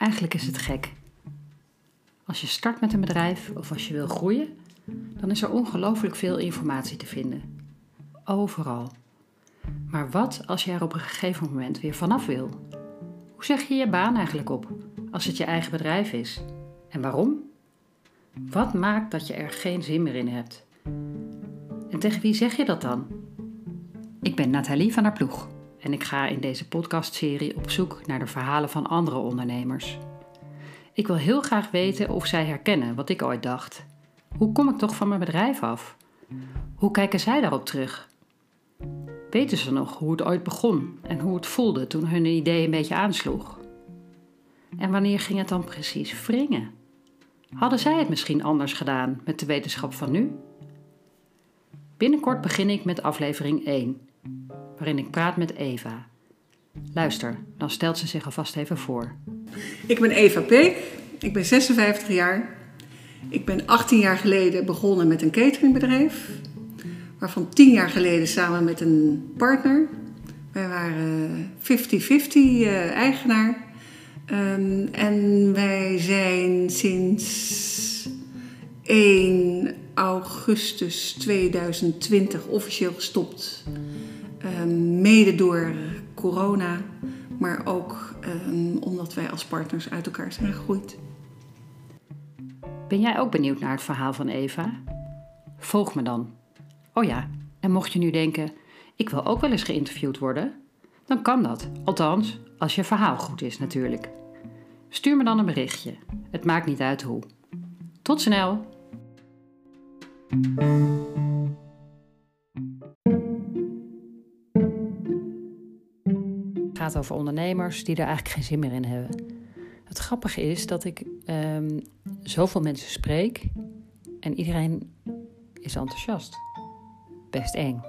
Eigenlijk is het gek. Als je start met een bedrijf of als je wil groeien, dan is er ongelooflijk veel informatie te vinden. Overal. Maar wat als je er op een gegeven moment weer vanaf wil? Hoe zeg je je baan eigenlijk op als het je eigen bedrijf is? En waarom? Wat maakt dat je er geen zin meer in hebt? En tegen wie zeg je dat dan? Ik ben Nathalie van der Ploeg en ik ga in deze podcastserie op zoek naar de verhalen van andere ondernemers. Ik wil heel graag weten of zij herkennen wat ik ooit dacht. Hoe kom ik toch van mijn bedrijf af? Hoe kijken zij daarop terug? Weten ze nog hoe het ooit begon en hoe het voelde toen hun idee een beetje aansloeg? En wanneer ging het dan precies wringen? Hadden zij het misschien anders gedaan met de wetenschap van nu? Binnenkort begin ik met aflevering 1, waarin ik praat met Eva. Luister, dan stelt ze zich alvast even voor. Ik ben Eva Peek, ik ben 56 jaar. Ik ben 18 jaar geleden begonnen met een cateringbedrijf, waarvan 10 jaar geleden samen met een partner. Wij waren 50-50 uh, eigenaar. Um, en wij zijn sinds 1 augustus 2020 officieel gestopt. Um, mede door corona, maar ook um, omdat wij als partners uit elkaar zijn gegroeid. Ben jij ook benieuwd naar het verhaal van Eva? Volg me dan. Oh ja, en mocht je nu denken: ik wil ook wel eens geïnterviewd worden, dan kan dat. Althans, als je verhaal goed is natuurlijk. Stuur me dan een berichtje. Het maakt niet uit hoe. Tot snel! Gaat over ondernemers die er eigenlijk geen zin meer in hebben. Het grappige is dat ik um, zoveel mensen spreek en iedereen is enthousiast. Best eng.